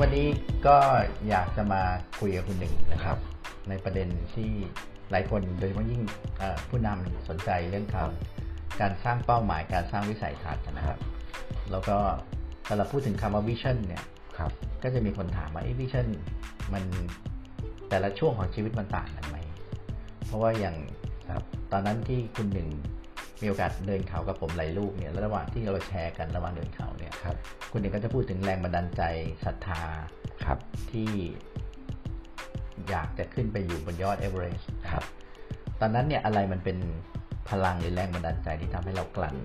วันนี้ก็อยากจะมาคุยกับคุณหนึ่งนะครับ ในประเด็นที่หลายคนโดยเฉพาะยิ่งเอ่อผู้นำสนใจเรื่องคำการสร้างเป้าหมายการสร้างวิสัยทัศน์นะครับ แล้วก็เวลาพูดถึงคำว่า vision เนี่ยครับ ก็จะมีคนถามว่า vision มันแต่ละช่วงของชีวิตมันต่างกันไหมเพราะว่าอย่างครับตอนนั้นที่คุณหนึ่ง มีโอกาสเดินเขากับผมหลายลูกเนี่ยแล้วระหว่างที่เราแชร์กันระหว่างเดินเขาเนี่ยครับ คุณหนึ่งก็จะพูดถึงแรงบันดาลใจศรัทธาครับที่อยากจะขึ้นไปอยู่บนยอดเอเวอเรสต์ครับ ตอนนั้นเนี่ยอะไรมันเป็นพลังหรือแรงบันดาลใจที่ทำให้เรากลั่น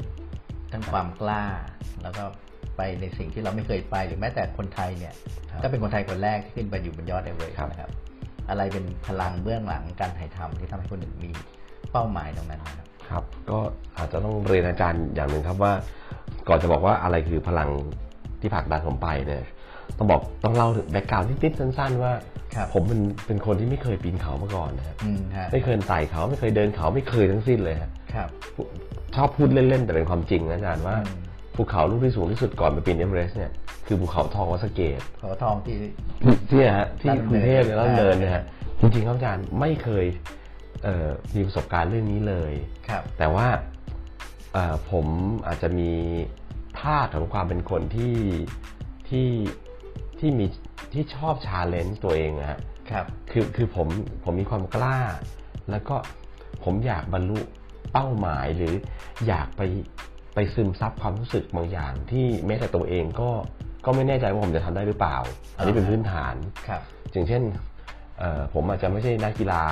ทั้งความกล้า แล้วก็ไปในสิ่งที่เราไม่เคยไปหรือแม้แต่คนไทยเนี่ยครับก็เป็นคนไทยคนแรกที่ขึ้นไปอยู่บนยอดเอเวอเรสต์ครับนะครับ อะไรเป็นพลังเบื้องหลังการถ่ายทำที่ทำให้คนหนึ่งมีเป้าหมายตรงนั้นนะครับ ครับก็อาจจะต้องเรียนอาจารย์อย่างหนึ่งครับว่า ก่อนจะบอกว่าอะไรคือพลังที่ผลักดันผมไปเนี่ยต้องบอกต้องเล่าถึง background นิดๆสั้น ๆ ว่าครับผมเป็นเป็นคนที่ไม่เคยปีนเขามาก่อนนะครับอืมฮะไม่เคยไต่เขาไม่เคยเดินเขาไม่เคยทั้งสิ้นเลยฮะครับชอบพูดเล่น ๆ แต่เป็นความจริงนะอาจารย์ว่าอืมภูเขาลูกที่สูงที่สุดก่อนไปปีนเอเวอเรสต์เนี่ยคือภูเขาทองวัดสระเกศภูเขาทองที่ที่เนี่ยฮะที่ราชดำเนินกรุงเทพเนี่ยแล้วอ่าเนินเนี่ยฮะจริงๆครับอาจารย์ไม่เคยเอ่อ มีประสบการณ์เรื่องนี้เลยครับแต่ว่าเอ่อผมอาจจะมีธาตุของความเป็นคนที่ที่ที่มีที่ชอบชาเลนจ์ตัวเองนะฮะครับ คือคือผมผมมีความกล้า แล้วก็ผมอยากบรรลุเป้าหมายหรืออยากไปไปซึมซับความรู้สึกบางอย่าง ที่แม้แต่ตัวเองก็ก็ไม่แน่ใจว่าผมจะทำได้หรือเปล่า อันนี้เป็นพื้นฐานครับอย่างเช่นเอ่อผมอาจจะไม่ใช่นักกีฬา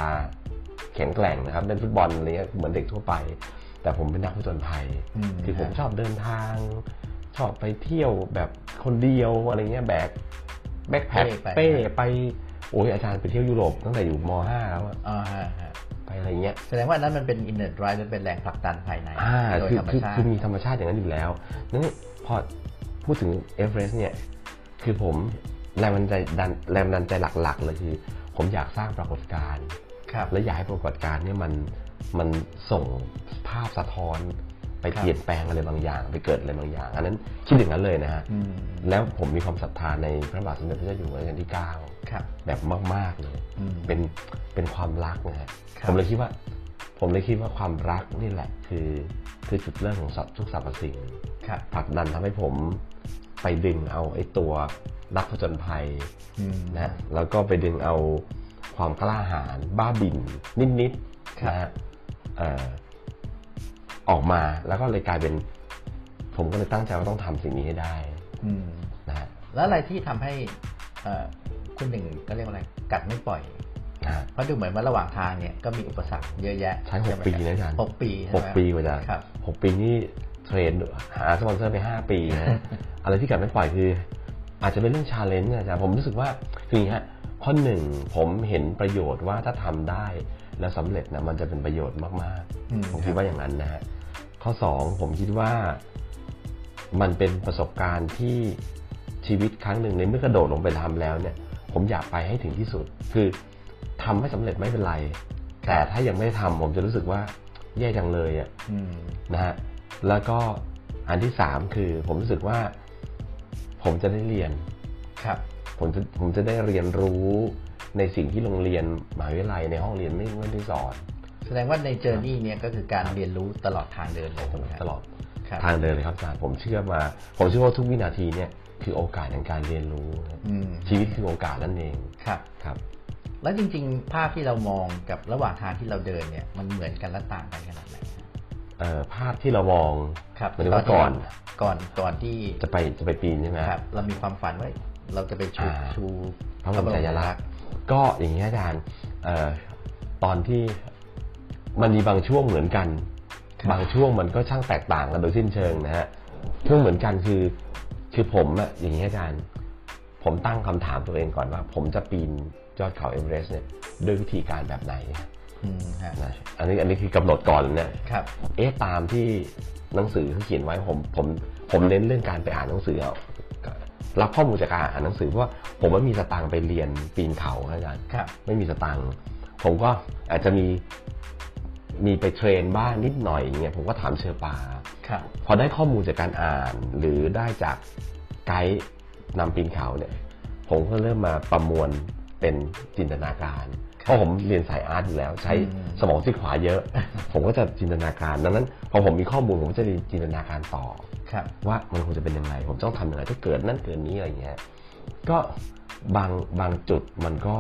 แข็งแกร่งนะครับเล่นฟุตบอลอะไรเงี้ยเหมือนเด็กทั่วไป แต่ผมเป็นนักผจญภัยอืมคือผมฮะชอบเดินทาง ชอบไปเที่ยวแบบคนเดียวอะไรเงี้ยแบก backpack เป้ไปเป้ไปโอ้ยอาจารย์ไปเที่ยวยุโรปตั้งแต่อยู่ม .5 แล้วอะอ่าฮะฮะไปอะไรเงี้ยแสดงว่านั้นมันเป็น inner drive มันเป็นแรงผลักดันภายในอ่าโดยคือธรรมคือชาติคือมีธรรมชาติอย่างนั้นอยู่แล้วนั่นนี่พอพูดถึงเอเวอเรสต์เนี่ยคือผมแรงบันดาลใจดันแรงบันดาลใจหลักๆเลยคือ ผมอยากสร้างปรากฏการณ์ครับ และอยากให้ปรากฏการณ์เนี่ยมันมันส่งภาพสะท้อนไปครับเปลี่ยนแปลงอะไรบางอย่าง ไปเกิดอะไรบางอย่าง อันนั้นคิดอย่างนั้นเลยนะฮะอืมแล้วผมมีความศรัทธาในพระบาทสมเด็จพระเจ้าอยู่หัวรัชกาลที่ครับ9แบบมาก ๆเลยอืมเป็นเป็นความรักนะฮะครับผมเลยคิดว่า ผมเลยคิดว่าความรักนี่แหละ คือคือจุดเริ่มของสัตว์ทุกสรรพสิ่งครับผลักดันทำให้ผมไปดึงเอาไอ้ตัวนักผจญภัยอืมนะฮะแล้วก็ไปดึงเอา ความกล้าหาญบ้าบิ่นนิดครับๆนะฮะเอ่อออกมาแล้วก็เลยกลายเป็น ผมก็เลยตั้งใจว่าต้องทำสิ่งนี้ให้ได้อืมนะฮะแล้วอะไรที่ทำให้เอ่อคุณหนึ่งก็เรียกว่าอะไรกัดไม่ปล่อยนะฮะเพราะดูเหมือนว่าระหว่างทางเนี่ยก็มีอุปสรรคเยอะแยะ ใช้หกปีนะอาจารย์หกปีใช่ไหมหกปีกว่าจะครับหกปีนี่ train หาสปอนเซอร์ไปห้าปีนะฮะอะไรที่กัดไม่ปล่อยคือ อาจจะเป็นเรื่อง challenge อาจารย์ผมรู้สึกว่าคืออย่างนี้ฮะ ข้อหนึ่งผมเห็นประโยชน์ว่าถ้าทำได้ แล้วสำเร็จนะมันจะเป็นประโยชน์มากอืมๆผมคิดว่าอย่างนั้นนะฮะข้อสองผมคิดว่ามันเป็นประสบการณ์ที่ชีวิตครั้งหนึ่งในเมื่อกระโดดลงไปทำแล้วเนี่ย ผมอยากไปให้ถึงที่สุด คือทำไม่สำเร็จไม่เป็นไร แต่ถ้ายังไม่ได้ทำผมจะรู้สึกว่าแย่จังเลยอะอืมนะฮะแล้วก็อันที่สามคือผมรู้สึกว่า ผมจะได้เรียนครับ ผมจะผมจะได้เรียนรู้ในสิ่งที่โรงเรียนมหาวิทยาลัยในห้องเรียนไม่ไม่ได้สอน แสดงว่าในเจอร์นี่เนี่ยก็คือการเรียนรู้ตลอดทางเดินเลยถูกไหมครับตลอดครับทางเดินเลยครับอาจารย์ผมเชื่อมา ผมเชื่อว่าทุกวินาทีเนี่ยคือโอกาสในการเรียนรู้นะอืมชีวิตคือโอกาสนั่นเองครับครับ แล้วจริง ๆ ภาพที่เรามองกับระหว่างทางที่เราเดินเนี่ยมันเหมือนกันและต่างกันขนาดไหนครับเอ่อภาพที่เรามองครับหมายถึงว่าก่อนก่อนก่อนที่จะไปจะไปปีนใช่ไหมครับ เรามีความฝันว่า เราจะไปชูอ่า ชูพระบรมฉายาลักษณ์ก็อย่างนี้อาจารย์เอ่อตอนที่มันมีบางช่วงเหมือนกัน บางช่วงมันก็ช่างแตกต่างกันโดยสิ้นเชิงนะฮะช่วงเหมือนกันคือคือผมอะอย่างนี้อาจารย์ ผมตั้งคำถามตัวเองก่อนว่า ผมจะปีนยอดเขาเอเวอเรสต์เนี่ยด้วยวิธีการแบบไหนอืมฮะนะอันนี้อันนี้คือกำหนดก่อนเลยเนี่ย ครับ เอ๊ะตามที่หนังสือเขาเขียนไว้ผมผมผมเน้นเรื่องการไปอ่านหนังสือเอา รับข้อมูลจากการอ่านหนังสือเพราะว่าผมไม่มีสตางค์ไปเรียนปีนเขาอาจารย์ครับ ไม่มีสตางค์ผมก็อาจจะมีมีไป train บ้างนิดหน่อยอย่างเงี้ยผมก็ถามเชอร์ปาครับ พอได้ข้อมูลจากการอ่าน หรือได้จากไกด์นำปีนเขาเนี่ยผมก็เริ่มมาประมวลเป็นจินตนาการครับเพราะผมเรียนสาย art อยู่แล้ว ใช้อืมสมองซีกขวาเยอะ ผมก็จะจินตนาการ ดังนั้น พอผมมีข้อมูลผมก็จะจินตนาการต่อครับ ว่ามันควรจะเป็นยังไง ผมต้องทำยังไงถ้าเกิดนั่นเกิดนี้อะไรอย่างเงี้ยก็บางบางจุดมันก็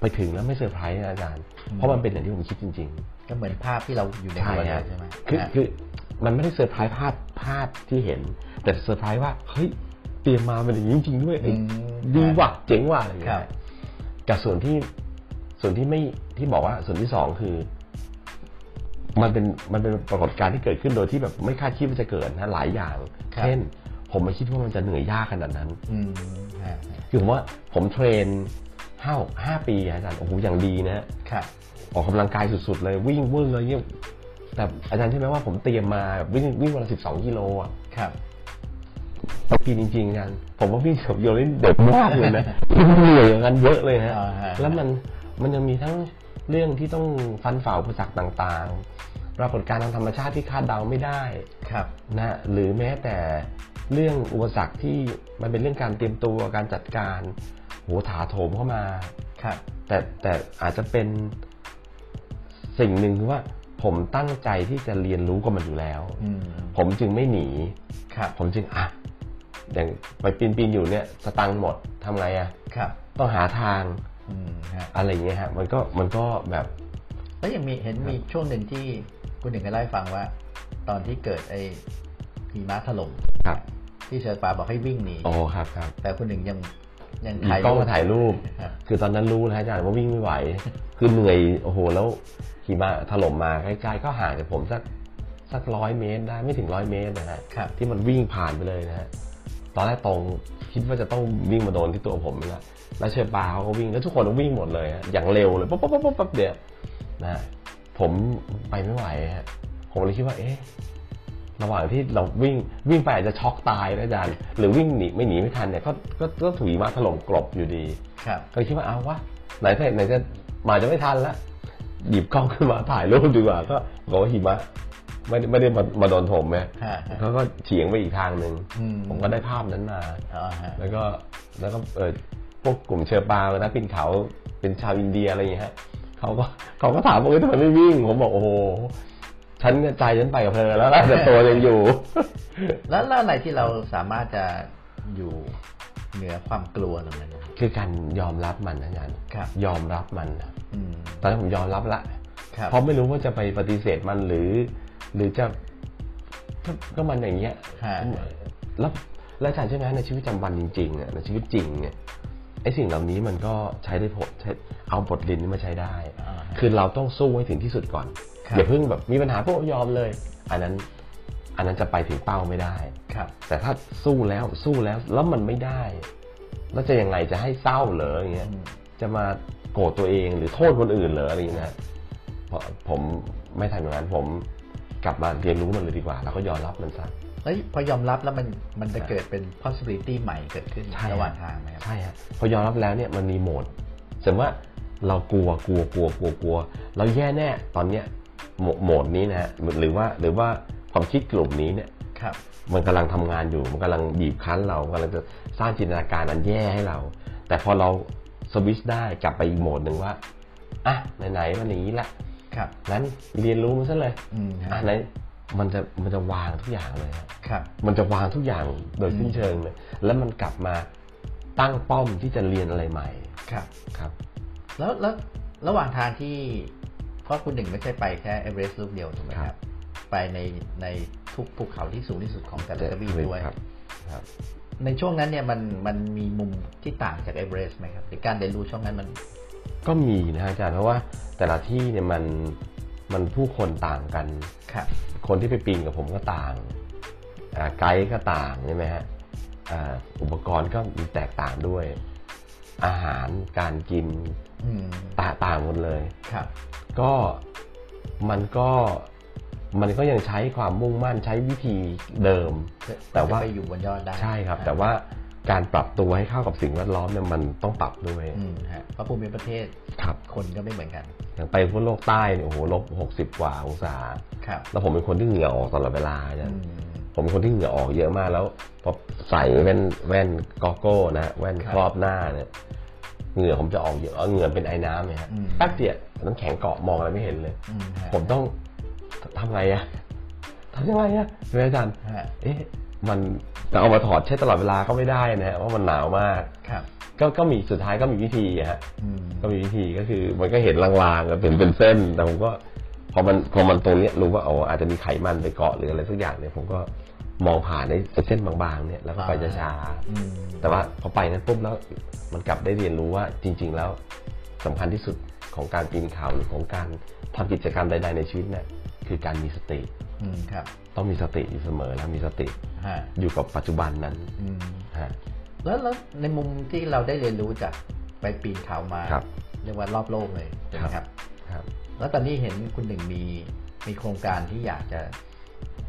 ไปถึงแล้วไม่เซอร์ไพรส์นะอาจารย์อืมเพราะมันเป็นอย่างที่ผมคิดจริงก็เหมือนภาพที่เราอยู่ๆในหัวเลยใช่ไหมคือฮะคือมันไม่ได้เซอร์ไพรส์ภาพภาพที่เห็น แต่เซอร์ไพรส์ว่าเฮ้ยเตรียมมาเป็นอย่างนี้จริง ๆ ด้วยเอ้ยอืมดีว่ะเจ๋งว่ะอะไรอย่างเงี้ยครับกับส่วนที่ส่วนที่ไม่ที่บอกว่าส่วนที่สองคือ มันเป็นมันเป็นปรากฏการณ์ที่เกิดขึ้นโดยที่แบบไม่คาดคิดว่าจะเกิดนะหลายอย่าง ครับ เช่น ผมไม่คิดว่ามันจะเหนื่อยยากขนาดนั้น อืมฮะคือผมว่าผมเทรนห้าห้าปีอะอาจารย์โอ้โหอย่างดีนะฮะ ครับออกกำลังกายสุดๆเลยวิ่งเวิ่งเลยเนี่ยแต่อาจารย์ใช่ไหมว่าผมเตรียมมาวิ่งวิ่งวันละสิบสองกิโลอะครับบางทีจริงๆอาจารย์ผมว่าวิ่งสิบกิโลนี่เด็ดมากเลยนะเหนื่อยอย่างนั้นเยอะเลยฮะอ่าฮะ แล้วมันมันยังมีทั้ง เรื่องที่ต้องฟันฝ่าอุปสรรคต่างๆ ปรากฏการณ์ทางธรรมชาติที่คาดเดาไม่ได้ครับนะหรือแม้แต่เรื่องอุปสรรคที่มันเป็นเรื่องการเตรียมตัวการจัดการโหถาโถมเข้ามาครับแต่แต่อาจจะเป็นสิ่งหนึ่งคือว่าผมตั้งใจที่จะเรียนรู้กับมันอยู่แล้วอืมผมจึงไม่หนีครับผมจึงอะอย่างไปปีนปีนๆอยู่เนี่ยสตังค์หมดทำไงอะครับ ต้องหาทาง อืมฮะอะไรอย่างเงี้ยฮะมันก็มันก็แบบแล้วยังมีเห็นมีช่วงหนึ่งที่คุณหนึ่งก็เล่าให้ฟังว่า ตอนที่เกิดไอ้หิมะถล่มครับ ที่เชอร์ปาบอกให้วิ่งหนีโอ้ครับครับ แต่คุณหนึ่งยังยังหยิบถ่ายกล้องรูปมาถ่ายรูปครับคือตอนนั้นรู้แล้วอาจารย์ว่าวิ่งไม่ไหว คือเหนื่อยโอ้โหแล้วหิมะถล่มมาใกล้ๆก็ห่างจากผมสักสักร้อยเมตรได้ไม่ถึงร้อยเมตรนะฮะครับที่มันวิ่งผ่านไปเลยนะฮะ ตอนแรกตรงคิดว่าจะต้องวิ่งมาโดนที่ตัวผมนี่แหละแล้วเชอร์ปาเขาก็วิ่งแล้วทุกคนก็วิ่งหมดเลยฮะอย่างเร็วเลยปั๊บปั๊บปั๊บปั๊บปั๊บเดียวนะฮะผมไปไม่ไหวฮะผมเลยคิดว่า เอ๊ะระหว่างที่เราวิ่งวิ่งไปอาจจะช็อกตายนะอาจารย์หรือวิ่งหนีไม่หนีไม่ทันเนี่ยก็ก็ก็ถูกหิมะถล่มกลบอยู่ดีครับก็เลยคิดว่าเอาวะไหนจะไหนจะมาจะไม่ทันละหยิบกล้องขึ้นมาถ่ายรูปดีกว่าก็บอกว่าหิมะ ไม่ได้ไม่ได้มามาโดนผมไงฮะฮะ เขาก็เฉียงไปอีกทางหนึ่งอืม ผมก็ได้ภาพนั้นมา อ๋อฮะ แล้วก็แล้วก็เออพวกกลุ่มเชอร์ปานะปีนเขาเป็นชาวอินเดียอะไรอย่างเงี้ยฮะเขาก็เขาก็ถามว่าเอ้ยทำไมไม่วิ่ง ผมบอกโอ้โหฉันเนี่ยใจฉันไปกับเธอแล้วล่ะแต่ตัวยังอยู่ แล้วแล้วอะไรที่เราสามารถจะอยู่เหนือความกลัวตรงนั้นนะครับคือการยอมรับมันนะอาจารย์ครับ ยอมรับมันนะอืม ตอนนั้นผมยอมรับละ ครับ เพราะไม่รู้ว่าจะไปปฏิเสธมันหรือ หรือจะก็ก็มันอย่างเงี้ยฮะ แล้วแล้วอาจารย์ใช่ไหมในชีวิตประจำวันจริงๆอะในชีวิตจริงเนี่ยไอ้สิ่งเหล่านี้มันก็ใช้ได้ผลใช้เอาบทเรียนนี้มาใช้ได้ อ่าฮะคือเราต้องสู้ให้ถึงที่สุดก่อน ครับ อย่าเพิ่งแบบมีปัญหาพวกยอมเลย อันนั้นอันนั้นจะไปถึงเป้าไม่ได้ ครับ แต่ถ้าสู้แล้วสู้แล้วแล้วมันไม่ได้ แล้วจะยังไงจะให้เศร้าเหรออย่างเงี้ยอืม จะมาโกรธตัวเองหรือโทษคนอื่นเหรออะไรอย่างเงี้ยเพราะผมไม่ทำอย่างนั้นผม กลับมาเรียนรู้มันเลยดีกว่า แล้วก็ยอมรับมันซะเฮ้ยพอยอมรับแล้วมันมันจะเกิดเป็น possibility ใหม่เกิดขึ้นใช่ระหว่างทางไหมครับใช่ฮะพอยอมรับแล้วเนี่ยมันมีโหมดสมมติว่าเรากลัวกลัวกลัวกลัวกลัว เราแย่แน่ตอนเนี้ยโหมโหมดนี้นะฮะหรือว่าหรือว่าความคิดกลุ่มนี้เนี่ยครับมันกำลังทำงานอยู่ มันกำลังบีบคั้นเรากำลังจะสร้างจินตนาการอันแย่ให้เรา แต่พอเราสวิตช์ได้กลับไปอีกโหมดหนึ่งว่าอะไหนๆมันอย่างนี้ละ ครับงั้นเรียนรู้มันซะเลยอืมฮะอะไหนมันจะมันจะวางทุกอย่างเลยฮะครับ มันจะวางทุกอย่างโดยสิ้นเชิงเลย แล้วมันกลับมาตั้งป้อมที่จะเรียนอะไรใหม่ครับครับ แล้วแล้วระหว่างทางที่เพราะคุณหนึ่งไม่ใช่ไปแค่เอเวอเรสต์ลูกเดียวถูกไหมคครัรับบไปในในทุกภูเขาที่สูงที่สุดของแต่ละทวีปด้วยครับครับในช่วงนั้นเนี่ยมันมันมีมุมที่ต่างจากเอเวอเรสต์ไหมครับหรือการเรียนรู้ช่วงนั้นมัน ก็มีนะฮะอาจารย์เพราะว่าแต่ละที่เนี่ยมันมันผู้คนต่างกันครับ คนที่ไปปีนกับผมก็ต่างอ่าไกด์ก็ต่างใช่ไหมฮะอ่าอุปกรณ์ก็มีแตกต่างด้วย อาหารการกินอืมต่างต่างหมดเลยครับ ก็มันก็มันก็ยังใช้ความมุ่งมั่นใช้วิธีเดิม แต่ว่าจะไปอยู่บนยอดได้ใช่ครับ แต่ว่า การปรับตัวให้เข้ากับสิ่งแวดล้อมเนี่ยมันต้องปรับด้วยอืมฮะเพราะภูมิประเทศครับคนก็ไม่เหมือนกัน อย่างไปพวกโลกใต้เนี่ยโอ้โหลบหกสิบกว่าองศาครับแล้วผมเป็นคนที่เหงื่อออกตลอดเวลาอาจารอืย์มผมเป็นคนที่เหงื่อออกเยอะมากแล้วพอใส่แว่นแว่นกอโก้นะแว่นครับครอบหน้าเนี่ยเหงื่อผมจะออกเยอะเอาเหงื่อเป็นไอ้น้ำเนี่ยฮะอืมแป๊บเดียวน้ำแข็งเกาะมองอะไรไม่เห็นเลยอืมฮะผมต้องทำไงอะทำยังไงอะใช่ไหมอาจารย์ฮะเอ๊ะ มันจะเอามาถอดเช็ดตลอดเวลาก็ไม่ได้นะฮะเพราะมันหนาวมากครับ ก็ก็มีสุดท้ายก็มีวิธีอะฮะอืมก็มีวิธีก็คือ มันก็เห็นลางๆอะเป็นเป็นเส้น แต่ผมก็พอมันพอมันตรงเนี้ยรู้ว่าอ๋ออาจจะมีไขมันไปเกาะหรืออะไรสักอย่างเนี่ยผมก็มองผ่านในเส้นบางๆ เนี่ยแล้วก็ไปช้าอืมๆแต่ว่าพอไปนั้นปุ๊บแล้วมันกลับได้เรียนรู้ว่าจริง ๆ แล้วสำคัญที่สุดของการปีนเขาหรือของการทำกิจกรรมใด ๆ ในชีวิตเนี่ยคือการมีสติอืมครับ ต้องมีสติอยู่เสมอแล้วมีสติฮะอยู่กับปัจจุบันนั้นอืมฮะ แล้วแล้วในมุมที่เราได้เรียนรู้จากไปปีนเขามาครับเรียกว่ารอบโลกเลยใช่ไหมครับครับ แล้วตอนนี้เห็นคุณหนึ่งมีมีโครงการที่อยากจะ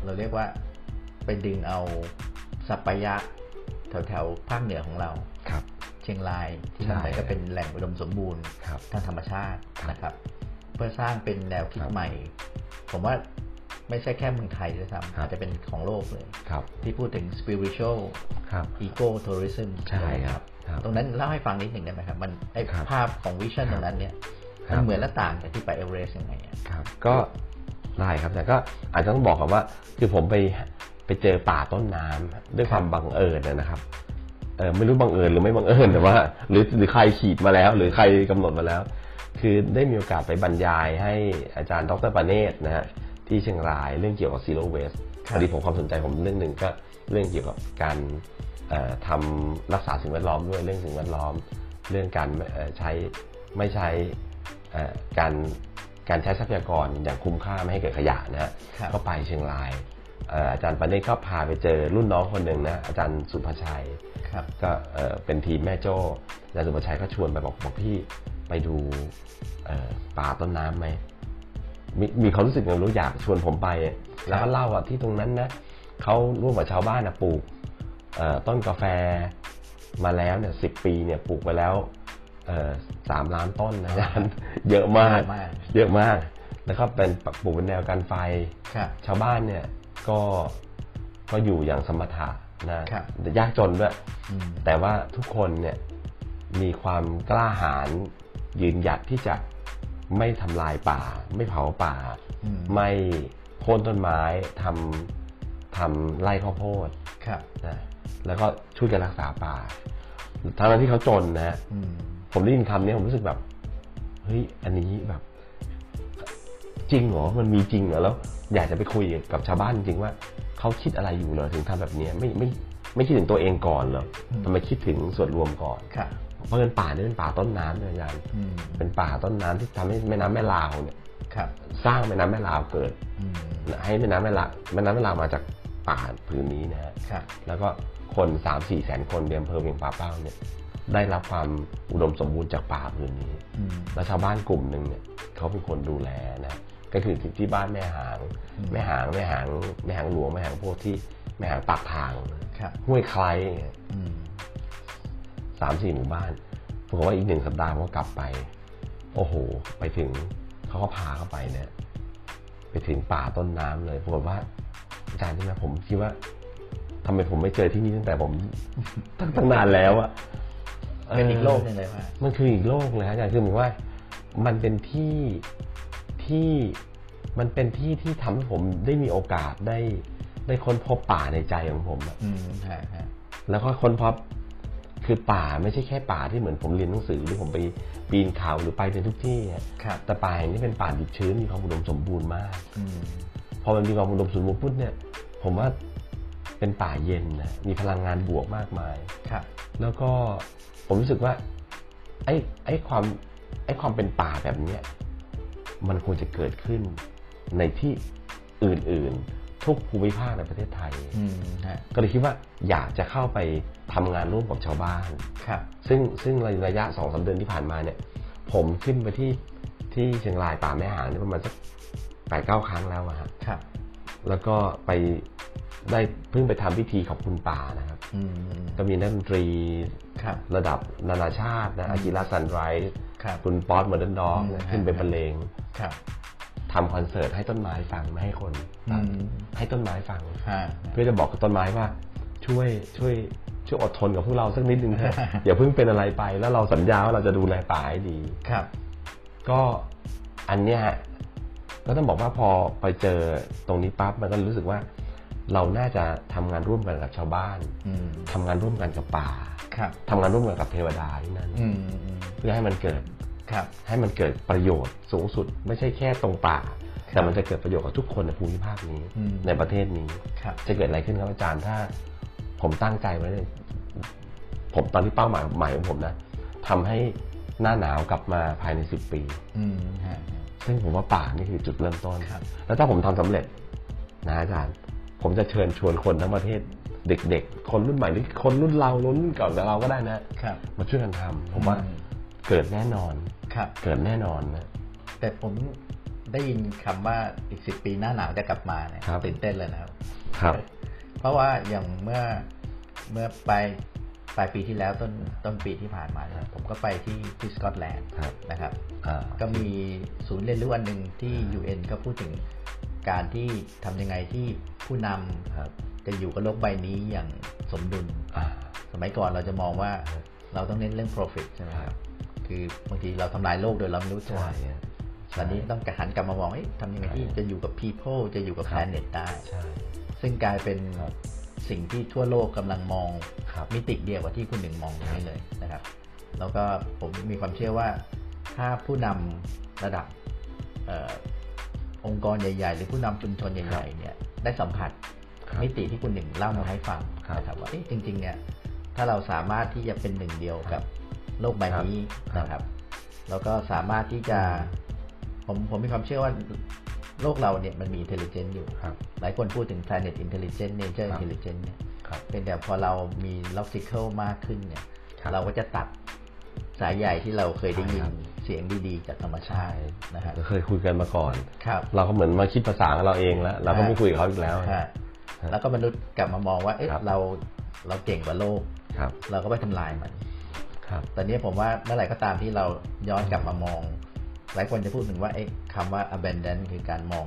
เราเรียกว่าไปดึงเอาสัปยะแถวแถวๆภาคเหนือของเรา ครับ เชียงรายที่ใช่นั่นเหมือนก็เป็นแหล่งอุดมสมบูรณ์ครับทางธรรมชาติครับนะครับ เพื่อสร้างเป็นแนวคิดครับ ใหม่ ผมว่า ไม่ใช่แค่เมืองไทยด้วยซ้ำครับอาจจะเป็นของโลกเลยครับที่พูดถึง spiritual ครับ eco tourism ใช่ครับครับ ตรงนั้นเล่าให้ฟังนิดหนึ่งได้ไหมครับ มันไอครับภาพของวิชั่นตรงนั้นเนี่ยครัมันบเหมือนและต่างจากที่ไปเอเวอเรสต์ยังไงอะครับก็ได้ครับแต่ก็อาจจะต้องบอกก่อนว่าคือผมไปไปเจอป่าต้นน้ำด้วยความบังเอิญนะครับเออไม่รู้บังเอิญหรือไม่บังเอิญแต่ว่า หรือหรือใครขีดมาแล้ว หรือใครกำหนดมาแล้ว คือได้มีโอกาสไปบรรยายให้อาจารย์ดรปาเนศนะฮะ ที่เชียงรายเรื่องเกี่ยวกับ zero waste พอดีผมความสนใจผมเรื่องหนึ่งก็เรื่องเกี่ยวกับการเอ่อทำรักษาสิ่งแวดล้อมด้วยเรื่องสิ่งแวดล้อม เรื่องการเอ่อใช้ไม่ใช้เอ่อการการใช้ทรัพยากรอย่างคุ้มค่าไม่ให้เกิดขยะนะฮะครับก็ไปเชียงรายเอ่ออาจารย์ปาเนศก็พาไปเจอรุ่นน้องคนหนึ่งนะอาจารย์สุภชัยครับก็เอ่อเป็นทีมแม่โจ้อาจารย์สุภชัยก็ชวนไปบอกบอกพี่ไปดูเอ่อป่าต้นน้ำไหม มีมีความรู้สึกอย่างรู้อยากชวนผมไป แล้วก็เล่าว่าที่ตรงนั้นนะเขาร่วมกับชาวบ้านนะปลูกเอ่อต้นกาแฟมาแล้วเนี่ยสิบปีเนี่ยปลูกไปแล้วเอ่อสามล้านต้นนะอาจารย์เยอะมาก เยอะมากเยอะมากแล้วก็เป็นปลูกเป็นแนวกันไฟครับชาวบ้านเนี่ยก็ก็อยู่อย่างสมถะนะครับยากจนด้วยอืมแต่ว่าทุกคนเนี่ยมีความกล้าหาญยืนหยัดที่จะ ไม่ทำลายป่า ไม่เผาป่าอืมไม่โค่นต้นไม้ทำทำไร่ข้าวโพดครับนะแล้วก็ช่วยกันรักษาป่าทั้งนั้นที่เขาจนนะฮะอืมผมได้ยินคำนี้ผมรู้สึกแบบเฮ้ยอันนี้แบบ จริงเหรอมันมีจริงเหรอแล้ว อยากจะไปคุยกับชาวบ้านจริงๆว่าเขาคิดอะไรอยู่เหรอถึงทำแบบเนี้ยไม่ไม่ไม่คิดถึงตัวเองก่อนเหรอทำไมคิดถึงส่วนรวมก่อนครับ เพราะเป็นป่านี่เป็นป่าต้นน้ำด้วยอาจารย์อืมเป็นป่าต้นน้ำที่ทำให้แม่น้ำแม่ลาวเนี่ยครับ สร้างแม่น้ำแม่ลาวเกิดอืมให้แม่น้ำแม่ลาวแม่น้ำแม่ลาวมาจากป่าผืนนี้นะฮะครับแล้วก็คนสามสี่แสนคนในอำเภอเวียงป่าเป้าเนี่ยได้รับความอุดมสมบูรณ์จากป่าผืนนี้อืมแล้วชาวบ้านกลุ่มหนึ่งเนี่ยเขาเป็นคนดูแลนะ ก็คือที่บ้านแม่หางอืมแม่หางแม่หางแม่หางหลวงแม่หางโพธิ์ที่แม่หางปากทางครับห้วยไคล้อืม สามสี่หมู่บ้านผมว่าอีกหนึ่งสัปดาห์ผมก็กลับไป โอ้โห ไปถึงเขาก็พาเข้าไปเนี่ย ไปถึงป่าต้นน้ำเลยปรากฏว่าอาจารย์ที่นะผมคิดว่าทำไมผมไม่เจอที่นี่ตั้งแต่ผมตั้งตั้งนานแล้วอะเป็นอีกโลกหนึงเลยว่ามันคืออีกโลกเลยฮะอาจารย์คือเหมือนว่า มันเป็นที่ที่มันเป็นที่ที่ทำให้ผมได้มีโอกาสได้ได้ค้นพบป่าในใจของผมอะอืมฮะฮะแล้วก็ค้นพบ คือป่าไม่ใช่แค่ป่าที่เหมือนผมเรียนหนังสือหรือผมไปปีนเขาหรือไปในทุกที่อะครับแต่ป่าแห่งนี้เป็นป่าดิบชื้นมีความอุดมสมบูรณ์มากอืมพอมันมีความอุดมสมบูรณ์ปุ๊บเนี่ย ผมว่าเป็นป่าเย็นนะมีพลังงานบวกมากมายครับ แล้วก็ผมรู้สึกว่า ไอ้ไอ้ความไอ้ความเป็นป่าแบบเนี้ยมันควรจะเกิดขึ้นในที่อื่นๆ ทุกภูมิภาคในประเทศไทยอืมฮะก็เลยคิดว่าอยากจะเข้าไปทำงานร่วมกับชาวบ้านครับซึ่งซึ่งในระยะสองสามเดือนที่ผ่านมาเนี่ย ผมขึ้นไปที่ที่เชียงรายป่าแม่หางนี่ประมาณสักแปดเก้าครั้งแล้วอะฮะครับ แล้วก็ไปได้เพิ่งไปทำพิธีขอบคุณป่านะครับอืมก็มีนักดนตรีครับระดับนานาชาตินะอากิระ Sunrise ครับคุณป๊อตโมเดิร์นด็อกอืมขึ้นไปบรรเลงครับ ททำคอนเสิร์ตให้ต้นไม้ฟังไม่ให้คนฟังอืมให้ต้นไม้ฟังฮะเพื่อจะบอกกับต้นไม้ว่าช่วยช่วยช่วยอดทนกับพวกเราสักนิดนึงเถอะอย่าเพิ่งเป็นอะไรไป แล้วเราสัญญาว่าเราจะดูแลป่าให้ดีครับ ก็อันเนี้ยฮะก็ต้องบอกว่าพอไปเจอตรงนี้ปั๊บมันก็รู้สึกว่า เราน่าจะทำงานร่วมกันกับชาวบ้านอืมทำงานร่วมกันกับป่าครับทำงานร่วมกันกับเทวดาที่นั่นอืมอืมเพื่อให้มันเกิดครับ ให้มันเกิดประโยชน์สูงสุด ไม่ใช่แค่ตรงป่าครับแต่มันจะเกิดประโยชน์กับทุกคนในภูมิภาคนี้อืมในประเทศนี้ครับจะเกิดอะไรขึ้นครับอาจารย์ถ้าผมตั้งใจไว้เลยผมตอนที่เป้าหมายหมายของผมนะทำให้หน้าหนาวกลับมาภายในสิบปีอืมฮะซึ่งผมว่าป่านี่คือจุดเริ่มต้นครับแล้วถ้าผมทำสำเร็จนะอาจารย์ ผมจะเชิญชวนคนทั้งประเทศเด็กๆ คนรุ่นใหม่หรือคนรุ่นเรารุ่นเก่าแต่เราก็ได้นะครับมาช่วยกันทำผมว่าอืมเกิดแน่นอน ครับ เกิดแน่นอนนะแต่ผมได้ยินคำว่าอีกสิบปีหน้าหนาวจะกลับมาเนี่ยครับตื่นเต้นเลยนะครับ ครับ เพราะว่าอย่างเมื่อเมื่อปลายปลายปีที่แล้วต้นต้นปีที่ผ่านมาเนี่ยผมก็ไปที่ที่สกอตแลนด์ครับนะครับอ่าก็มีศูนย์เรียนรู้อันหนึ่งที่ UN ก็พูดถึงการที่ทำยังไงที่ผู้นำครับจะอยู่กับโลกใบนี้อย่างสมดุลอ่าสมัยก่อนเราจะมองว่าเราต้องเน้นเรื่อง profit ใช่ไหมคครัรับบ คือบางทีเราทำลายโลกโดยเราไม่รู้ตัวใช่ฮะตอนนี้ต้องหันกลับมามองเอ๊ะทำยังไงที่ใช่จะอยู่กับ people จะอยู่กับครับ planet ได้ใช่ซึ่งกลายเป็นครับสิ่งที่ทั่วโลกกำลังมองครับมิติเดียวกับที่คุณหนึ่งมองตรงนี้เลยนะครับ แล้วก็ผมมีความเชื่อว่าถ้าผู้นำระดับเออองค์กรใหญ่ ๆ หรือผู้นำชุมชนใหญ่ ๆ เนี่ยได้สัมผัสครับมิติที่คุณหนึ่งเล่ามาให้ฟังครับนะครับว่าเอ๊ะจริง ๆ เนี่ยถ้าเราสามารถที่จะเป็นหนึ่งเดียวกับ โลกใบนี้ครับนะครับ แล้วก็สามารถที่จะ ผมผมมีความเชื่อว่าโลกเราเนี่ยมันมี intelligence อยู่ครับหลายคนพูดถึง planet intelligence nature ครับ intelligence เนี่ยครับเป็นแต่พอเรามี logical มากขึ้นเนี่ยครับเราก็จะตัดสายใหญ่ที่เราเคยได้ยินใช่ครับเสียงดีๆจากธรรมชาตินะฮะเราเคยคุยกันมาก่อนครับเราก็เหมือนมาคิดภาษาของเราเองแล้ว เราก็ไม่คุยกับเขาอีกแล้วฮะแล้วก็มนุษย์กลับมามองว่าเอ๊ะครับเราเราเก่งกว่าโลกครับเราก็ไปทำลายมัน ครับตอนนี้ผมว่าเมื่อไหร่ก็ตามที่เราย้อนกลับมามอง หลายคนจะพูดถึงว่าไอ้คำว่า abandon คือการมอง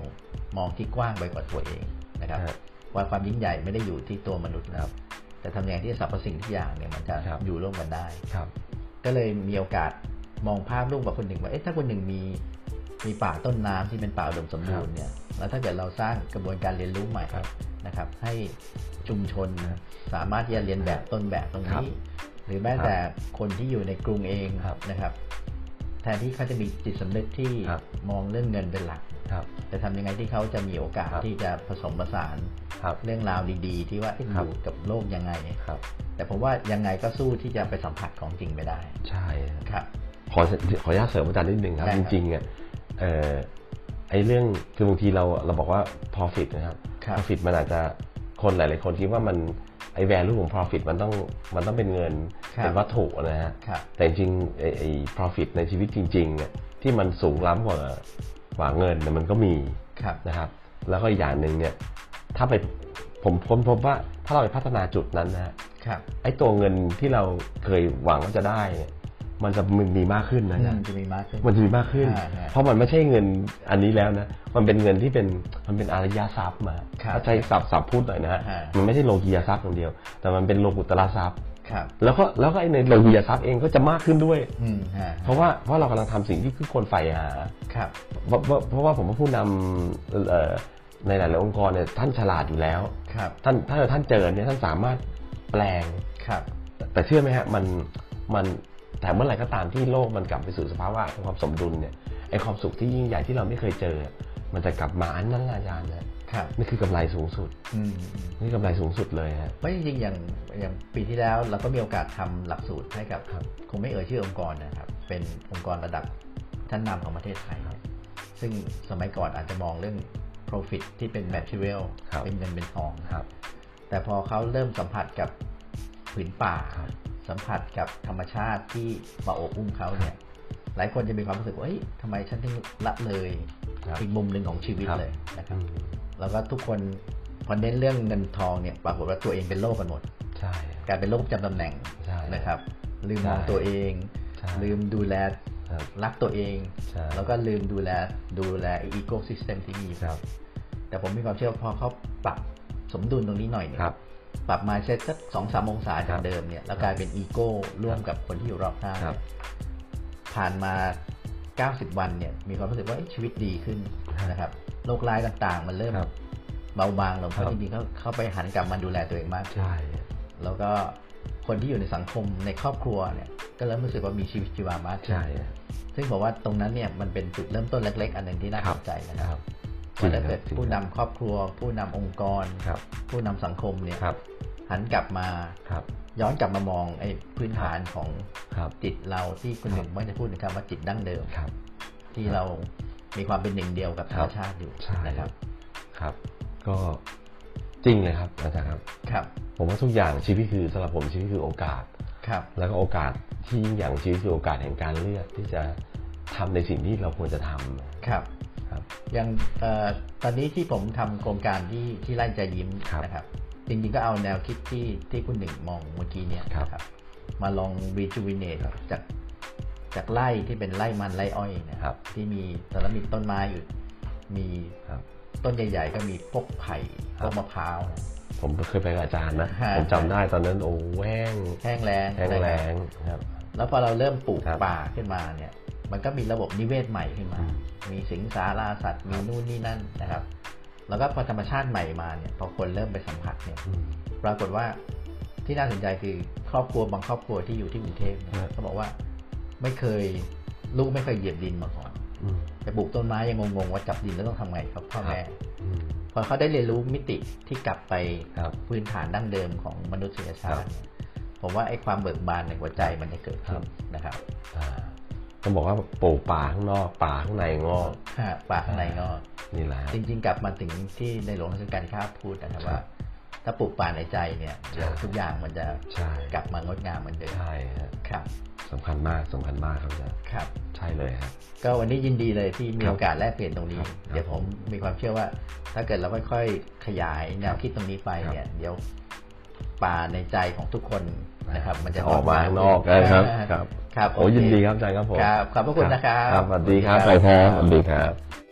มองที่กว้างไปกว่าตัวเองนะครับครับว่าความยิ่งใหญ่ไม่ได้อยู่ที่ตัวมนุษย์นะครับ แต่ทำยังไงที่สรรพสิ่งทุกอย่างเนี่ยมันจะครับอยู่ร่วมกันได้ครับ ก็เลยมีโอกาสมองภาพร่วมกับคนหนึ่งว่าเอ๊ะถ้าคนหนึ่งมีมีป่าต้นน้ำที่เป็นป่าอุดมสมบูรณ์เนี่ย แล้วถ้าเกิดเราสร้างกระบวนการเรียนรู้ใหม่ครับนะครับ ให้ชุมชนสามารถที่จะเรียนแบบต้นแบบตรงครันี้บ หรือแม้แต่คนที่อยู่ในกรุงเองครับนะครับ แทนที่เขาจะมีจิตสำนึกที่ครับมองเรื่องเงินเป็นหลักครับแต่ทำยังไงที่เขาจะมีโอกาสครับที่จะผสมผสานครับเรื่องราวดีๆ ที่ว่าเอ๊ะครัอบยู่กับโลกยังไงครับ แต่ผมว่ายังไงก็สู้ที่จะไปสัมผัสของจริงไม่ได้ ใช่ครับครับขอขออนุญาตเสริมอาจารย์นิดนึงครับได้คจรับริงๆอะเอ่อไอ้เรื่องคือบางทีเราเราบอกว่า profit นะครับครับ profit มันอาจจะ คนหลาย ๆ คนคิดว่ามันไอ้ value ของ profit มันต้องมันต้องเป็นเงินครับเป็นวัตถุนะฮะครับแต่จริงๆไอ้ไอ้ profit ในชีวิตจริงๆเนี่ยที่มันสูงล้ำกว่ากว่าเงินเนี่ยมันก็มีครับนะครับ แล้วก็อีกอย่างหนึ่งเนี่ย ถ้าไปผมค้นพบว่าถ้าเราไปพัฒนาจุดนั้นนะฮะครับไอ้ตัวเงินที่เราเคยหวังว่าจะได้เนี่ย มันจะมันมีมากขึ้นนะอืจ๊ะมจะมีมากขึ้นมันจะมีมากขึ้นอ่าฮะเพราะมันไม่ใช่เงินอันนี้แล้วนะ มันเป็นเงินที่เป็นมันเป็นอารยทรัพย์มาครับถ้าใช้ศัพท์ศัพท์พูดหน่อยนะฮะฮะมันไม่ใช่โลกียทรัพย์อย่างเดียว แต่มันเป็นโลกุตระทรัพย์ครับแล้วก็แล้วก็ไอ้ในโลกียทรัพย์เองก็จะมากขึ้นด้วยอืมฮะเพราะว่าเพราะเรากำลังทำสิ่งที่ทุกคนใฝ่หาครับเพราะเพราะเพราะว่าผมว่าผู้นำเอ่อในหลายๆองค์กรเนี่ยท่านฉลาดอยู่แล้วครับท่านถ้าท่านเจอเนี่ยท่านสามารถแปลงครับ แต่เชื่อไหมฮะมันมัน แต่เมื่อไหร่ก็ตามที่โลกมันกลับไปสู่สภาวะของความสมดุลเนี่ยไอความสุขที่ยิ่งใหญ่ที่เราไม่เคยเจอ มันจะกลับมาอันนั้นแหละอาจารย์นะครับนี่คือกำไรสูงสุดอืมอืมนี่กำไรสูงสุดเลยฮะเพราะจริงๆอย่างอย่างปีที่แล้วเราก็มีโอกาสทำหลักสูตรให้กับครับคงไม่เอ่ยชื่อองค์กรนะครับ เป็นองค์กรระดับชั้นนำของประเทศไทยครับซึ่งสมัยก่อนอาจจะมองเรื่อง profit ที่เป็น material ครับเป็นเงินเป็นทองครับ แต่พอเขาเริ่มสัมผัสกับผืนป่าครับ สัมผัสกับธรรมชาติที่มาโอบอุ้มเขาเนี่ย หลายคนจะมีความรู้สึกว่าเฮ้ยทำไมฉันถึงละเลยครับอีกมุมหนึ่งของชีวิตครับเลยนะคอืรับมแล้วก็ทุกคนพอเน้นเรื่องเงินทองเนี่ยปรากฏว่าตัวเองเป็นโลกกันหมดใช่กลายเป็นโรคประจำตำแหน่งใช่นะครับ ลืมมองใช่ตัวเองใช่ลืมดูแลครับรักตัวเองใช่แล้วก็ลืมดูแลดูแล ecosystem ที่มีอยู่ครับแต่ผมมีความเชื่อว่าพอเขาปรับสมดุลตรงนี้หน่อยเนี่ยครับ ปรับมาเซตสักสองสามองศาครัจากเดิมเนี่ยแล้วกลายเป็น eco ร่วมกับคนที่อยู่รอบข้างครับเนี่ยผ่านมา90วันเนี่ย มีความรู้สึกว่าเอ๊ะชีวิตดีขึ้นนะครับโรคร้ายต่างๆ มันเริ่มครับเบาบางลงเพครัราะบจริงๆเขาเข้าไปหันกลับมาดูแลตัวเองมากขึ้นใช่แล้วก็คนที่อยู่ในสังคมในครอบครัวเนี่ย ก็เริ่มรู้สึกว่ามีชีวิตชีวามากขึ้นใช่ซึ่งบอกว่าตรงนั้นเนี่ยมันเป็นจุดเริ่มต้นเล็ก ๆ อันหนึ่งที่น่าครัสบนใจนะคครัรับบ ว่าถ้าเกิดจริงครับผู้นำครอบครัว ผู้นำองค์กรครับผู้นำสังคมเนี่ยครับหันกลับมาครับย้อนกลับมามองไอ้พื้นฐานของครับจิตเราที่คุณหนึ่งมักจะพูดนะครับว่าจิตดั้งเดิมครับที่เรามีความเป็นหนึ่งเดียวกับธรรมชาติอยู่ใช่นะครับ ครับ ก็จริงเลยครับอาจารย์ครับ ครับ ผมว่าทุกอย่างชีวิตคือสำหรับผมชีวิตคือโอกาส ครับ แล้วก็โอกาสที่ยิ่งใหญ่ของชีวิตคือโอกาสแห่งการเลือกที่จะทำในสิ่งที่เราควรจะทำครับ ครับอย่างเอ่อตอนนี้ที่ผมทำโครงการที่ที่ไร่ใจยิ้มครับนะครับ จริงๆก็เอาแนวคิดที่ที่คุณหนึ่งมองเมื่อกี้เนี่ยครับนะครับมาลอง rejuvenate จากจากไร่ที่เป็นไร่มันไร่อ้อยเนะครับ ที่มีแต่ละมีต้นไม้อยู่มีครับต้นใหญ่ ๆ ก็มีพวกไผ่พวกมะพร้าวนะผมเคยไปกับอาจารย์นะฮะผมจำได้ตอนนั้นโอ้แห้งแห้งแล้งแห้งแรงครับ แล้วพอเราเริ่มปลูกครับป่าขึ้นมาเนี่ย มันก็มีระบบนิเวศใหม่ขึ้นมาอืมมีสิงสาราสัตว์ มีนู่นนี่นั่นนะครับ แล้วก็พอธรรมชาติใหม่มาเนี่ย พอคนเริ่มไปสัมผัสเนี่ยอืมปรากฏว่าที่น่าสนใจคือครอบครัวบางครอบครัวที่อยู่ที่กรุงเทพเนี่ยครับเขาบอกว่าไม่เคยลูกไม่เคยเหยียบดินมาก่อนอืมไปปลูกต้นไม้ยังงงๆว่าจับดินแล้วต้องทำไงครับพ่อแม่อืมพอเขาได้เรียนรู้มิติที่กลับไปครับพื้นฐานดั้งเดิมของมนุษยชาครัติบเนี่ยผมว่าไอ้ความเบิกบานในหัวใจมันจะเกิดขึ้นครับนะครับอ่า ต้องบอกว่าปลูกป่าข้างนอกป่าข้างในงอกฮะป่าข้างในงอกนี่แหละฮะจริง ๆ กลับมาถึงที่ในหลวงรัชกาลที่เก้าพูดนะครับครับว่า ถ้าปลูกป่าในใจเนี่ยใช่เดี๋ยวทุกอย่างมันจะใช่กลับมางดงามเหมือนเดิมใช่ฮะครับสำคัญมากสำคัญมากครับอาจารย์ครับ ใช่เลยครับ ก็วันนี้ยินดีเลยที่มีครับโอกาสแลกเปลี่ยนตรงนี้ครับเดี๋ยวผมมีความเชื่อว่า ถ้าเกิดเราค่อยๆขยายแนวคิดตรงนี้ไปครับเนี่ย เดี๋ยวป่าในใจของทุกคน นะครับมันจะออกมาข้างนอกนะครับครับครับโอ้โอเคยินดีครับอาจารย์ครับผมครับขอบพระคุณนะครับครับสวัสดีครับอาจารย์ครับสวัสดีครับ